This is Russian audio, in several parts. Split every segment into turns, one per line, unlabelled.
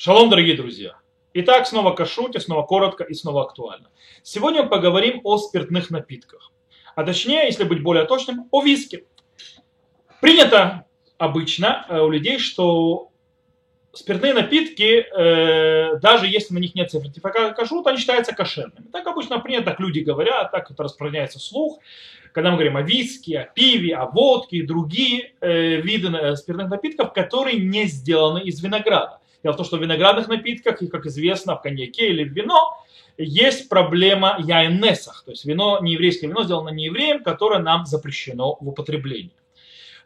Шалом, дорогие друзья! Итак, снова кашуте, снова коротко и снова актуально. Сегодня мы поговорим о спиртных напитках. А точнее, если быть более точным, о виске. Принято обычно э, у людей, что спиртные напитки, э, даже если на них нет сертификата кашрута, они считаются кошерными. Так обычно принято, так люди говорят, так это распространяется слух. Когда мы говорим о виске, о пиве, о водке и другие э, виды спиртных напитков, которые не сделаны из винограда. Дело в том, что в виноградных напитках, и как известно, в коньяке или в вино, есть проблема яйнесах, то есть вино, нееврейское вино сделано неевреем, которое нам запрещено в употреблении.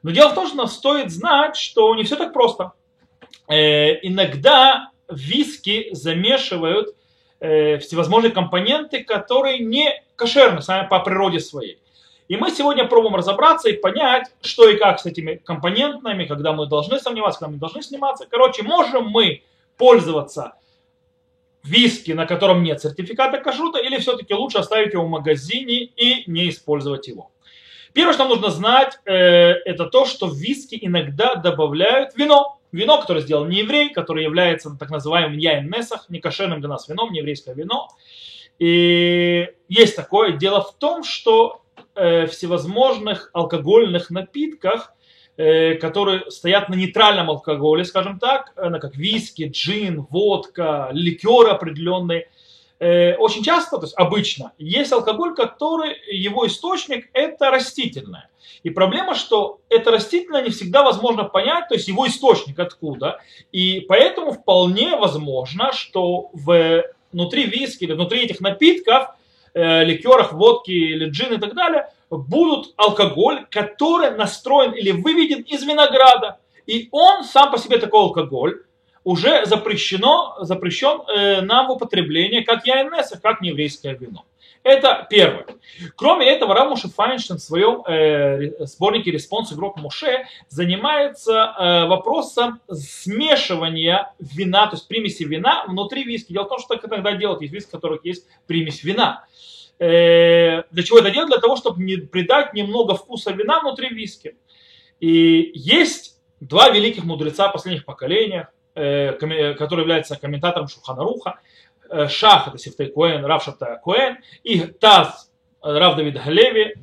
Но дело в том, что нам стоит знать, что не все так просто. Э, иногда виски замешивают э, всевозможные компоненты, которые не кошерны сами по природе своей. И мы сегодня пробуем разобраться и понять, что и как с этими компонентами, когда мы должны сомневаться, когда мы должны сниматься. Короче, можем мы пользоваться виски, на котором нет сертификата кашрута, или все-таки лучше оставить его в магазине и не использовать его. Первое, что нужно знать, э, это то, что в виски иногда добавляют вино. Вино, которое сделал не еврей, которое является так называемым яйн несах, не для нас вином, не еврейское вино. И есть такое. Дело в том, что э, всевозможных алкогольных напитках, э, которые стоят на нейтральном алкоголе, скажем так, э, как виски, джин, водка, ликеры определенные, э, очень часто, то есть обычно, есть алкоголь, который, его источник это растительное. И проблема, что это растительное не всегда возможно понять, то есть его источник откуда. И поэтому вполне возможно, что в, внутри виски или внутри этих напитков э, ликерах, водки или джин и так далее, будут алкоголь, который настроен или выведен из винограда. И он сам по себе такой алкоголь уже запрещено, запрещен э, нам в употреблении как яйнеса, как нееврейское вино. Это первое. Кроме этого, Рав Муше Файнштейн в своем э, сборнике «Респонс игрок Муше» занимается э, вопросом смешивания вина, то есть примеси вина внутри виски. Дело в том, что так иногда делают, есть виски, в которых есть примесь вина. Э, для чего это делать? Для того, чтобы не придать немного вкуса вина внутри виски. И есть два великих мудреца последних поколений, э, которые являются комментатором Шуханаруха, Э, Шах, это Сифтей Коэн, Рав Шабтай Коэн, и Таз, Рав Давид Галеви,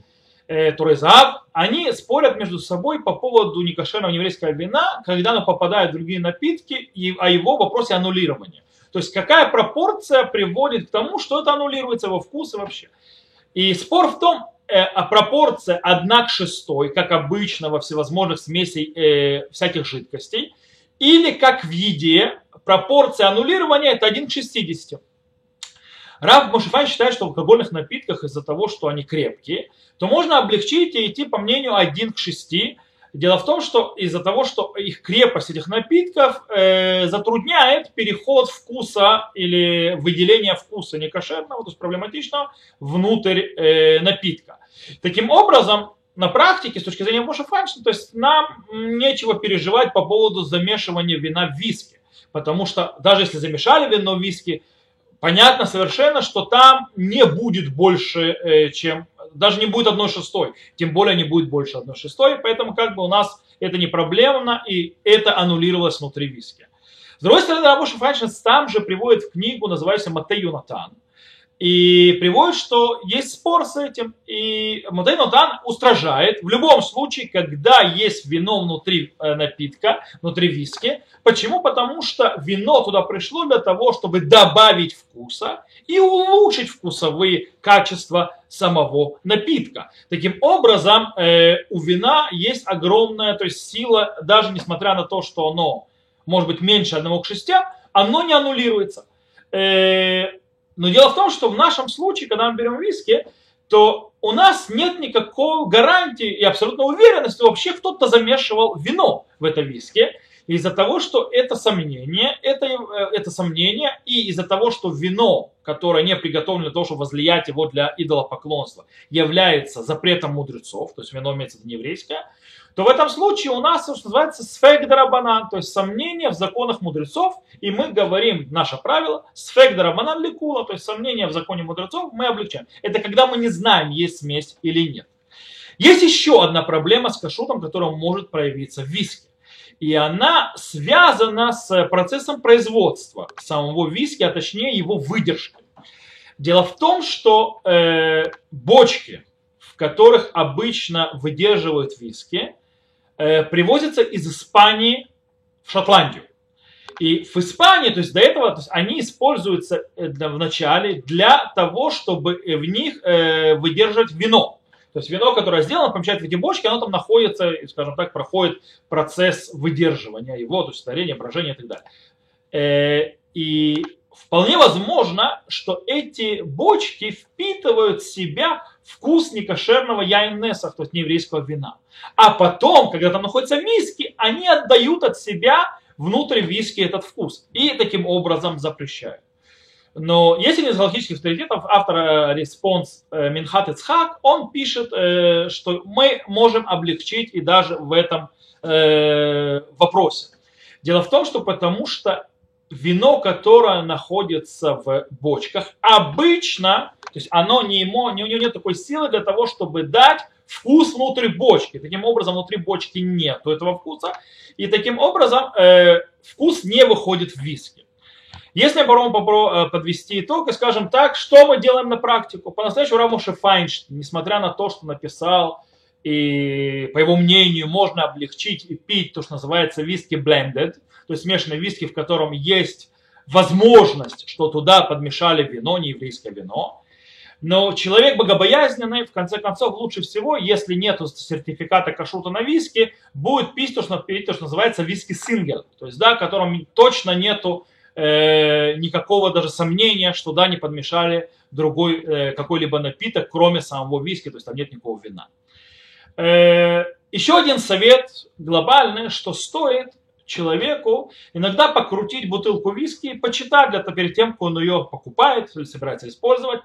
э, Турезаав, они спорят между собой по поводу некошерного еврейского вина, когда оно попадает в другие напитки, и о его вопросе аннулирования. То есть какая пропорция приводит к тому, что это аннулируется во вкус и вообще. И спор в том, э, а пропорция 1 к 6, как обычно во всевозможных смесей э, всяких жидкостей, или как в еде, пропорция аннулирования это 1 к 60. Рав Мошифай считает, что в алкогольных напитках из-за того, что они крепкие, то можно облегчить и идти по мнению 1 к 6. Дело в том, что из-за того, что их крепость этих напитков э, затрудняет переход вкуса или выделение вкуса некошерного, то есть проблематичного, внутрь э, напитка. Таким образом, на практике, с точки зрения Файнштейна, то есть нам нечего переживать по поводу замешивания вина в виски. Потому что даже если замешали вино в виски, понятно совершенно, что там не будет больше, э, чем, даже не будет одной шестой, тем более не будет больше одной шестой, поэтому как бы у нас это не проблемно, и это аннулировалось внутри виски. С другой стороны, Рабоша Файнштейн там же приводит в книгу, называется Матей Юнатан, и приводит, что есть спор с этим. И Мудей Нотан устражает в любом случае, когда есть вино внутри э, напитка, внутри виски. Почему? Потому что вино туда пришло для того, чтобы добавить вкуса и улучшить вкусовые качества самого напитка. Таким образом, э, у вина есть огромная то есть сила, даже несмотря на то, что оно может быть меньше 1 к 6, оно не аннулируется. Но дело в том, что в нашем случае, когда мы берем виски, то у нас нет никакой гарантии и абсолютной уверенности, вообще кто-то замешивал вино в это виски. Из-за того, что это сомнение, это, э, это сомнение, и из-за того, что вино, которое не приготовлено для того, чтобы возлиять его для идолопоклонства, является запретом мудрецов, то есть вино имеется в еврейское, то в этом случае у нас, что называется, сфек дарабанан, то есть сомнение в законах мудрецов, и мы говорим, наше правило, сфек дарабанан ликула, то есть сомнение в законе мудрецов мы облегчаем. Это когда мы не знаем, есть смесь или нет. Есть еще одна проблема с кашутом, которая может проявиться в виске. И она связана с процессом производства самого виски, а точнее его выдержкой. Дело в том, что э, бочки, в которых обычно выдерживают виски, э, привозятся из Испании в Шотландию. И в Испании, то есть до этого, то есть они используются э, для, в начале для того, чтобы в них э, выдерживать вино. То есть вино, которое сделано, помещают в эти бочки, оно там находится, скажем так, проходит процесс выдерживания его, то есть старения, брожения и так далее. Э, и вполне возможно, что эти бочки впитывают в себя вкус некошерного яйнеса, то есть нееврейского вина. А потом, когда там находятся виски, они отдают от себя внутрь виски этот вкус. И таким образом запрещают. Но есть один из галахических авторитетов, автор э, респонс э, Минхат Ицхак, он пишет, э, что мы можем облегчить и даже в этом вопросе. Дело в том, что потому что вино, которое находится в бочках, обычно, то есть оно не, ему, у него нет такой силы для того, чтобы дать вкус внутри бочки. Таким образом, внутри бочки нет этого вкуса. И таким образом э, вкус не выходит в виски. Если попробуем э, подвести итог и скажем так, что мы делаем на практику? По-настоящему Рамуша Файнштейн, несмотря на то, что написал, и по его мнению можно облегчить и пить то, что называется виски blended, то есть смешанный виски, в котором есть возможность, что туда подмешали вино, не еврейское вино. Но человек богобоязненный, в конце концов, лучше всего, если нет сертификата кашута на виски, будет пить то, что, пить то, что называется виски сингл, то есть, да, в котором точно нету э, никакого даже сомнения, что да, не подмешали другой э, какой-либо напиток, кроме самого виски, то есть там нет никакого вина. Э, еще один совет глобальный, что стоит человеку иногда покрутить бутылку виски и почитать для, перед тем, как он ее покупает или собирается использовать,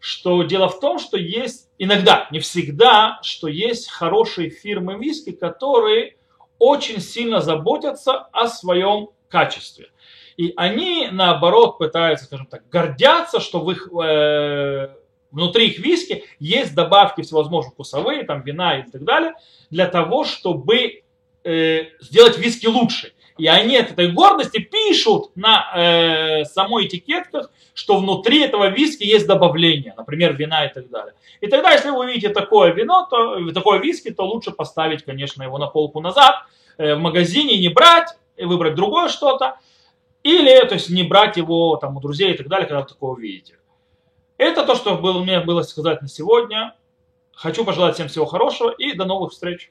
что дело в том, что есть иногда, не всегда, что есть хорошие фирмы виски, которые очень сильно заботятся о своем качестве. И они, наоборот, пытаются, скажем так, гордятся, что в их, э, внутри их виски есть добавки всевозможные вкусовые, там вина и так далее, для того, чтобы э, сделать виски лучше. И они от этой гордости пишут на э, самой этикетках, что внутри этого виски есть добавления, например, вина и так далее. И тогда, если вы увидите такое вино, то, такое виски, то лучше поставить, конечно, его на полку назад, э, в магазине не брать, выбрать другое что-то, или, то есть, не брать его там у друзей и так далее, когда вы такого видите. Это то, что было, меня было сказать на сегодня. Хочу пожелать всем всего хорошего и до новых встреч.